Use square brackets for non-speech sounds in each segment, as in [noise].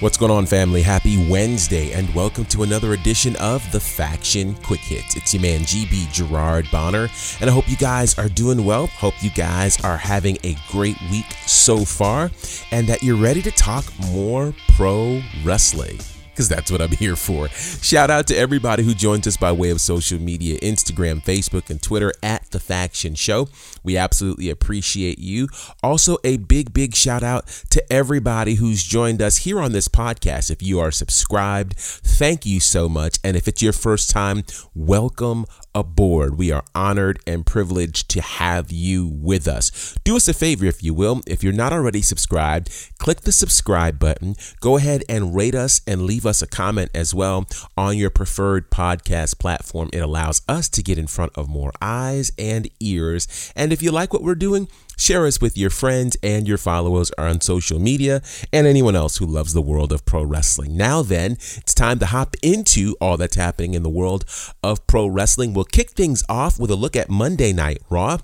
What's going on, family? Happy Wednesday, and welcome to another edition of the Faction Quick Hits. It's your man, GB Gerard Bonner, and I hope you guys are doing well. Hope you guys are having a great week so far, and that you're ready to talk more pro wrestling because that's what I'm here for. Shout out to everybody who joins us by way of social media Instagram, Facebook, and Twitter at The Faction Show. We absolutely appreciate you. Also, a big, big shout out to everybody who's joined us here on this podcast. If you are subscribed, thank you so much. And if it's your first time, welcome aboard. We are honored and privileged to have you with us. Do us a favor, if you will. If you're not already subscribed, click the subscribe button. Go ahead and rate us and leave us a comment as well on your preferred podcast platform. It allows us to get in front of more eyes and ears. And if you like what we're doing, Share us with your friends and your followers on social media and anyone else who loves the world of pro wrestling. Now, then, it's time to hop into all that's happening in the world of pro wrestling. We'll kick things off with a look at Monday Night Raw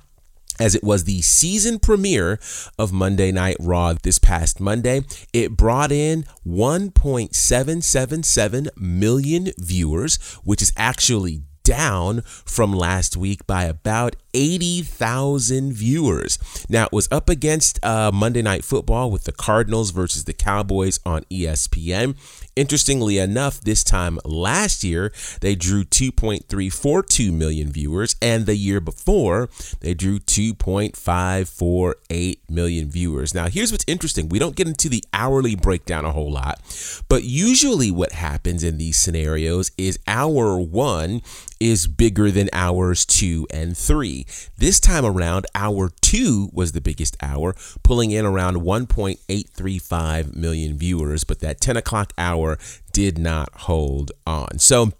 as it was the season premiere of Monday Night Raw this past Monday. It brought in 1.777 million viewers, which is actually down from last week by about 80,000 viewers. Now, it was up against uh, Monday Night Football with the Cardinals versus the Cowboys on ESPN. Interestingly enough, this time last year, they drew 2.342 million viewers, and the year before, they drew 2.548 million viewers. Now, here's what's interesting we don't get into the hourly breakdown a whole lot, but usually what happens in these scenarios is hour one is bigger than hours two and three. This time around, hour two was the biggest hour, pulling in around 1.835 million viewers, but that 10 o'clock hour did not hold on. So,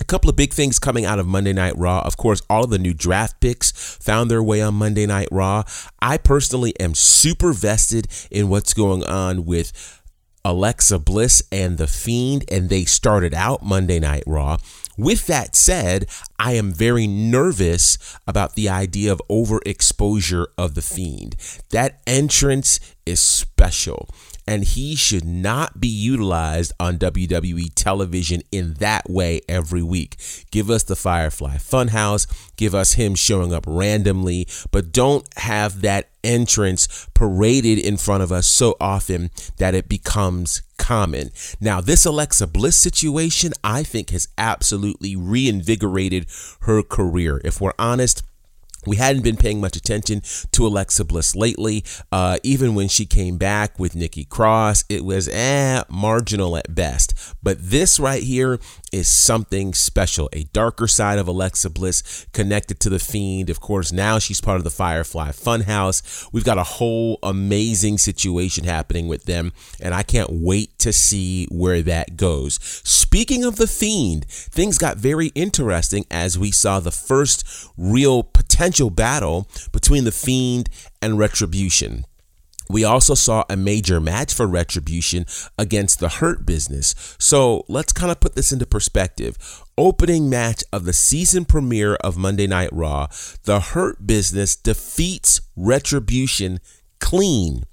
a couple of big things coming out of Monday Night Raw. Of course, all of the new draft picks found their way on Monday Night Raw. I personally am super vested in what's going on with Alexa Bliss and The Fiend, and they started out Monday Night Raw. With that said, I am very nervous about the idea of overexposure of The Fiend. That entrance is special and he should not be utilized on WWE television in that way every week. Give us the Firefly Funhouse, give us him showing up randomly, but don't have that entrance paraded in front of us so often that it becomes common. Now, this Alexa Bliss situation, I think, has absolutely reinvigorated her career. If we're honest, we hadn't been paying much attention to Alexa Bliss lately. Uh, even when she came back with Nikki Cross, it was eh, marginal at best. But this right here is something special. A darker side of Alexa Bliss connected to the Fiend. Of course, now she's part of the Firefly Funhouse. We've got a whole amazing situation happening with them, and I can't wait to see where that goes. Speaking of the Fiend, things got very interesting as we saw the first real potential battle between the Fiend and Retribution. We also saw a major match for Retribution against the Hurt Business. So let's kind of put this into perspective. Opening match of the season premiere of Monday Night Raw, the Hurt Business defeats Retribution clean.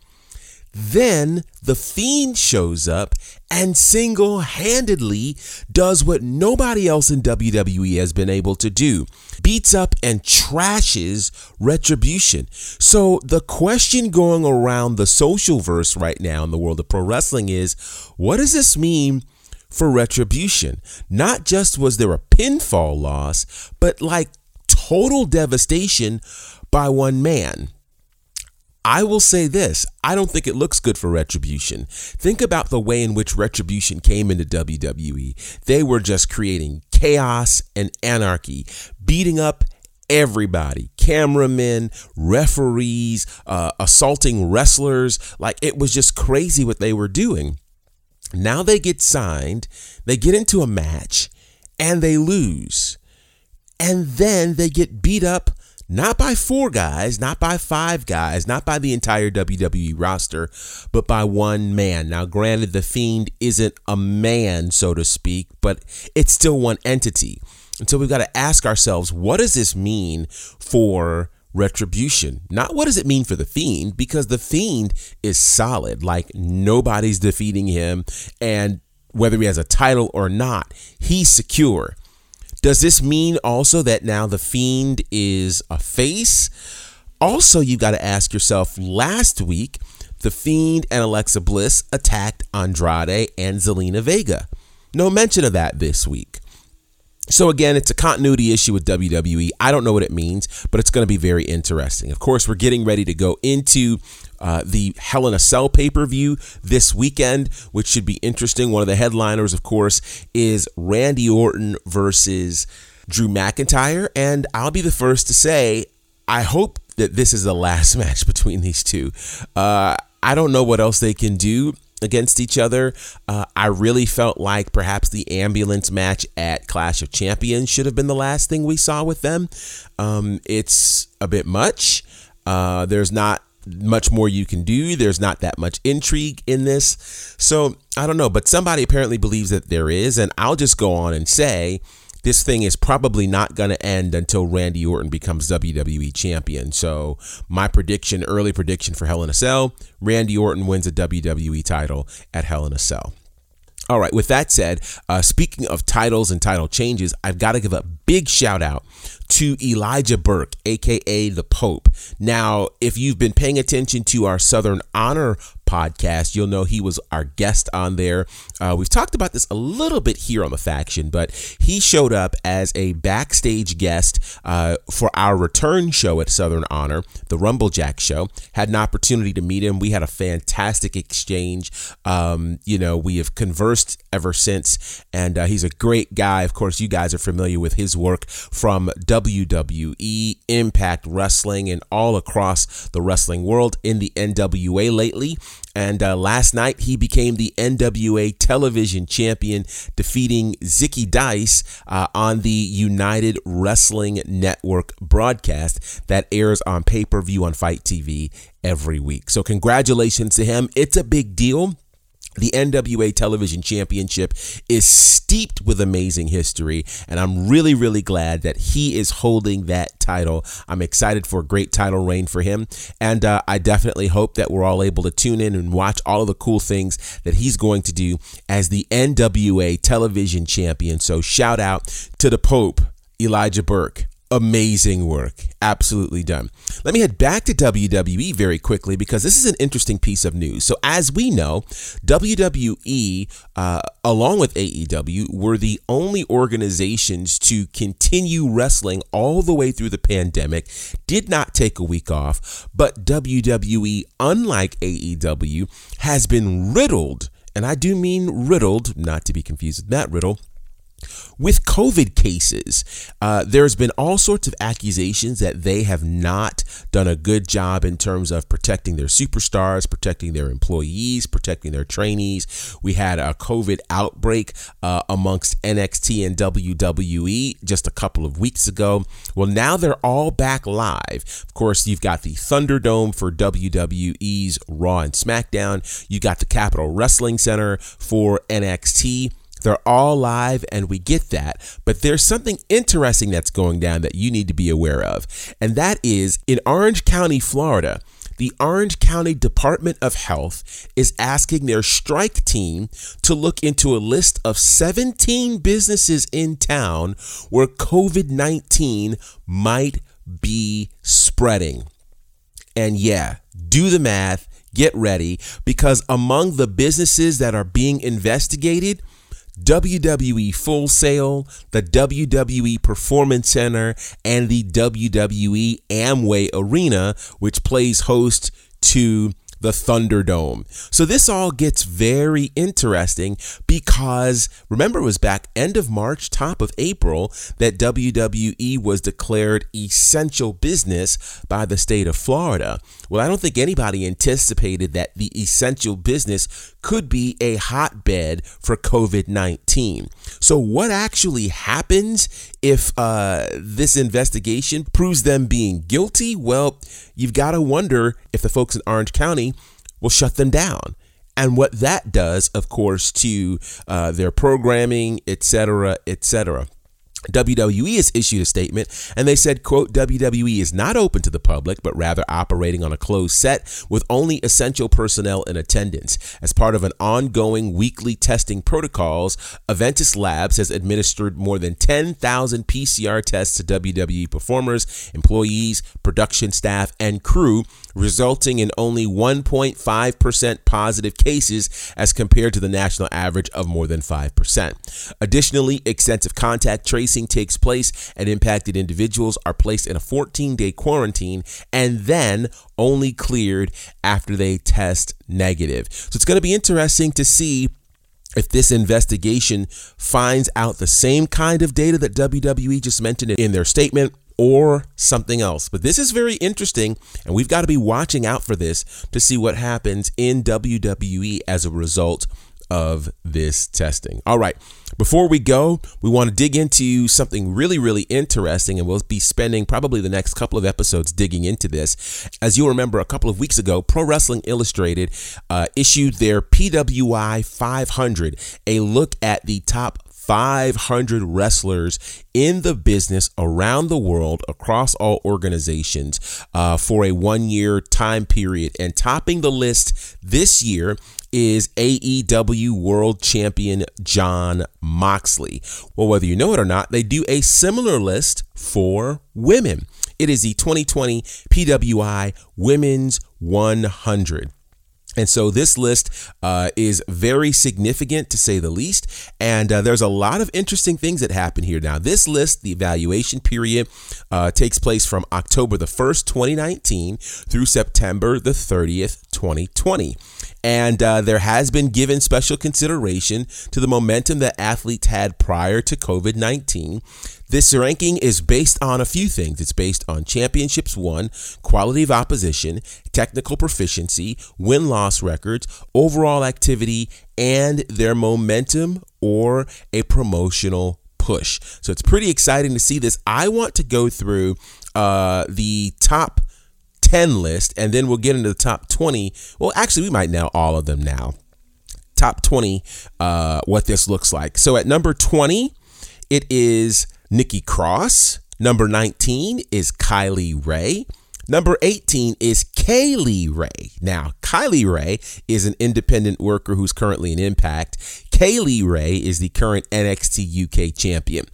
Then the Fiend shows up and single handedly does what nobody else in WWE has been able to do beats up and trashes Retribution. So the question going around the social verse right now in the world of pro wrestling is what does this mean? For retribution, not just was there a pinfall loss, but like total devastation by one man. I will say this I don't think it looks good for Retribution. Think about the way in which Retribution came into WWE. They were just creating chaos and anarchy, beating up everybody cameramen, referees, uh, assaulting wrestlers. Like it was just crazy what they were doing. Now they get signed, they get into a match, and they lose. And then they get beat up not by four guys, not by five guys, not by the entire WWE roster, but by one man. Now, granted, The Fiend isn't a man, so to speak, but it's still one entity. And so we've got to ask ourselves what does this mean for retribution. Not what does it mean for the Fiend, because the Fiend is solid. Like nobody's defeating him. And whether he has a title or not, he's secure. Does this mean also that now the Fiend is a face? Also, you got to ask yourself last week, the Fiend and Alexa Bliss attacked Andrade and Zelina Vega. No mention of that this week. So again, it's a continuity issue with WWE. I don't know what it means, but it's going to be very interesting. Of course, we're getting ready to go into uh, the Hell in a Cell pay per view this weekend, which should be interesting. One of the headliners, of course, is Randy Orton versus Drew McIntyre. And I'll be the first to say, I hope that this is the last [laughs] match between these two. Uh, I don't know what else they can do against each other. Uh, I really felt like perhaps the ambulance match at Clash of Champions should have been the last thing we saw with them. Um, it's a bit much. Uh, there's not much more you can do. There's not that much intrigue in this. So I don't know, but somebody apparently believes that there is. And I'll just go on and say, this thing is probably not going to end until Randy Orton becomes WWE champion. So, my prediction, early prediction for Hell in a Cell Randy Orton wins a WWE title at Hell in a Cell. All right, with that said, uh, speaking of titles and title changes, I've got to give a big shout out to Elijah Burke, aka the Pope. Now, if you've been paying attention to our Southern Honor podcast, you'll know he was our guest on there. Uh, we've talked about this a little bit here on the faction, but he showed up as a backstage guest uh, for our return show at Southern Honor, the Rumblejack show. Had an opportunity to meet him. We had a fantastic exchange. Um, you know, we have conversed ever since, and uh, he's a great guy. Of course, you guys are familiar with his work from WWE, Impact Wrestling, and all across the wrestling world in the NWA lately. And uh, last night, he became the NWA television champion, defeating Zicky Dice uh, on the United Wrestling Network broadcast that airs on pay per view on FITE TV every week. So, congratulations to him. It's a big deal. The NWA Television Championship is steeped with amazing history, and I'm really, really glad that he is holding that title. I'm excited for a great title reign for him, and uh, I definitely hope that we're all able to tune in and watch all of the cool things that he's going to do as the NWA Television Champion. So, shout out to the Pope, Elijah Burke amazing work. Absolutely done. Let me head back to WWE very quickly because this is an interesting piece of news. So, as we know, WWE, uh, along with AEW, were the only organizations to continue wrestling all the way through the pandemic, did not take a week off. But WWE, unlike AEW, has been riddled, and I do mean riddled, not to be confused with Matt Riddle with COVID cases, uh, there's been all sorts of accusations that they have not done a good job in terms of protecting their superstars, protecting their employees, protecting their trainees. We had a COVID outbreak uh, amongst NXT and WWE just a couple of weeks ago. Well, now they're all back live. Of course, you've got the Thunderdome for WWE's Raw and SmackDown, you got the Capitol Wrestling Center for NXT. They're all live and we get that. But there's something interesting that's going down that you need to be aware of. And that is in Orange County, Florida, the Orange County Department of Health is asking their strike team to look into a list of 17 businesses in town where COVID 19 might be spreading. And yeah, do the math, get ready, because among the businesses that are being investigated, WWE Full Sail, the WWE Performance Center, and the WWE Amway Arena, which plays host to the Thunderdome. So this all gets very interesting because remember it was back end of March, top of April that WWE was declared essential business by the state of Florida. Well, I don't think anybody anticipated that the essential business could be a hotbed for COVID 19. So, what actually happens if uh, this investigation proves them being guilty? Well, you've got to wonder if the folks in Orange County will shut them down and what that does, of course, to uh, their programming, et cetera, et etc. WWE has issued a statement and they said, quote, WWE is not open to the public, but rather operating on a closed set with only essential personnel in attendance. As part of an ongoing weekly testing protocols, Aventis Labs has administered more than 10,000 PCR tests to WWE performers, employees, production staff, and crew, resulting in only 1.5% positive cases as compared to the national average of more than 5%. Additionally, extensive contact tracing tracing takes place and impacted individuals are placed in a 14 day quarantine and then only cleared after they test negative. So it's going to be interesting to see if this investigation finds out the same kind of data that WWE just mentioned in their statement or something else. But this is very interesting, and we've got to be watching out for this to see what happens in WWE as a result of this testing. All right, before we go, we want to dig into something really, really interesting, and we'll be spending probably the next couple of episodes digging into this. As you'll remember, a couple of weeks ago, Pro Wrestling Illustrated uh, issued their PWI 500, a look at the top 500 wrestlers in the business around the world across all organizations uh, for a one year time period. And topping the list this year is AEW World Champion Jon Moxley. Well, whether you know it or not, they do a similar list for women. It is the 2020 PWI Women's 100. And so this list uh, is very significant to say the least. And uh, there's a lot of interesting things that happen here. Now, this list, the evaluation period, uh, takes place from October the 1st, 2019 through September the 30th, 2020. And uh, there has been given special consideration to the momentum that athletes had prior to COVID 19. This ranking is based on a few things. It's based on championships won, quality of opposition, technical proficiency, win loss records, overall activity, and their momentum or a promotional push. So it's pretty exciting to see this. I want to go through uh, the top 10 list, and then we'll get into the top 20. Well, actually, we might know all of them now. Top 20, uh, what this looks like. So at number 20, it is Nikki Cross. Number 19 is Kylie Rae. Number 18 is Kay Lee Ray. Now, Kylie Rae is an independent worker who's currently in Impact. Kay Lee Ray is the current NXT UK champion.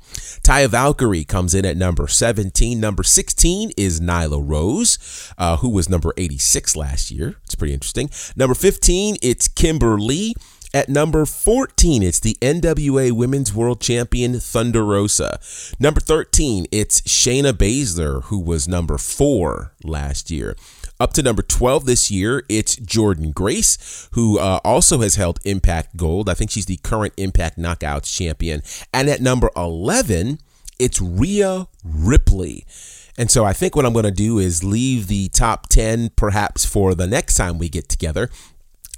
Taya Valkyrie comes in at number 17. Number 16 is Nyla Rose, uh, who was number 86 last year. It's pretty interesting. Number 15, it's Kimber Lee. At number 14, it's the NWA Women's World Champion Thunder Rosa. Number 13, it's Shayna Baszler, who was number four last year. Up to number 12 this year, it's Jordynne Grace, who uh, also has held Impact Gold. I think she's the current Impact Knockouts champion. And at number 11, it's Rhea Ripley. And so I think what I'm going to do is leave the top 10 perhaps for the next time we get together.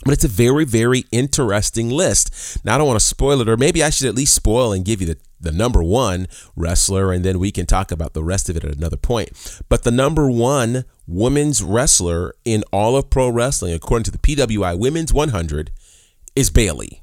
But it's a very, very interesting list. Now, I don't want to spoil it, or maybe I should at least spoil and give you the, the number one wrestler, and then we can talk about the rest of it at another point. But the number one women's wrestler in all of pro wrestling, according to the PWI Women's 100, is Bayley.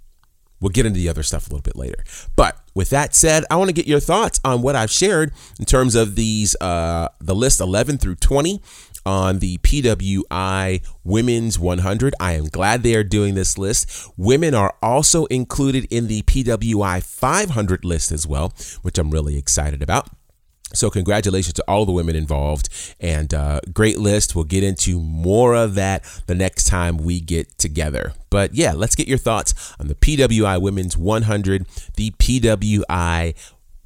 We'll get into the other stuff a little bit later. But with that said, I want to get your thoughts on what I've shared in terms of these uh, the list 11 through 20 on the PWI Women's 100. I am glad they are doing this list. Women are also included in the PWI 500 list as well, which I'm really excited about. So, congratulations to all the women involved and uh, great list. We'll get into more of that the next time we get together. But yeah, let's get your thoughts on the PWI Women's 100, the PWI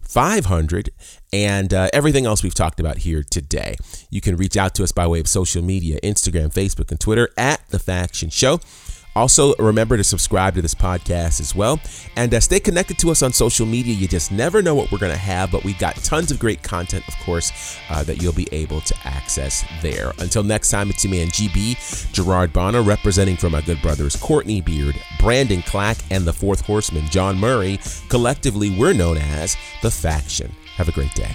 500 and uh, everything else we've talked about here today. You can reach out to us by way of social media Instagram, Facebook, and Twitter at The Faction Show. Also, remember to subscribe to this podcast as well and uh, stay connected to us on social media. You just never know what we're going to have, but we've got tons of great content, of course, uh, that you'll be able to access there. Until next time, it's your man GB, Gerard Bonner, representing for my good brothers Courtney Beard, Brandon Clack, and the fourth horseman, John Murray. Collectively, we're known as The Faction. Have a great day.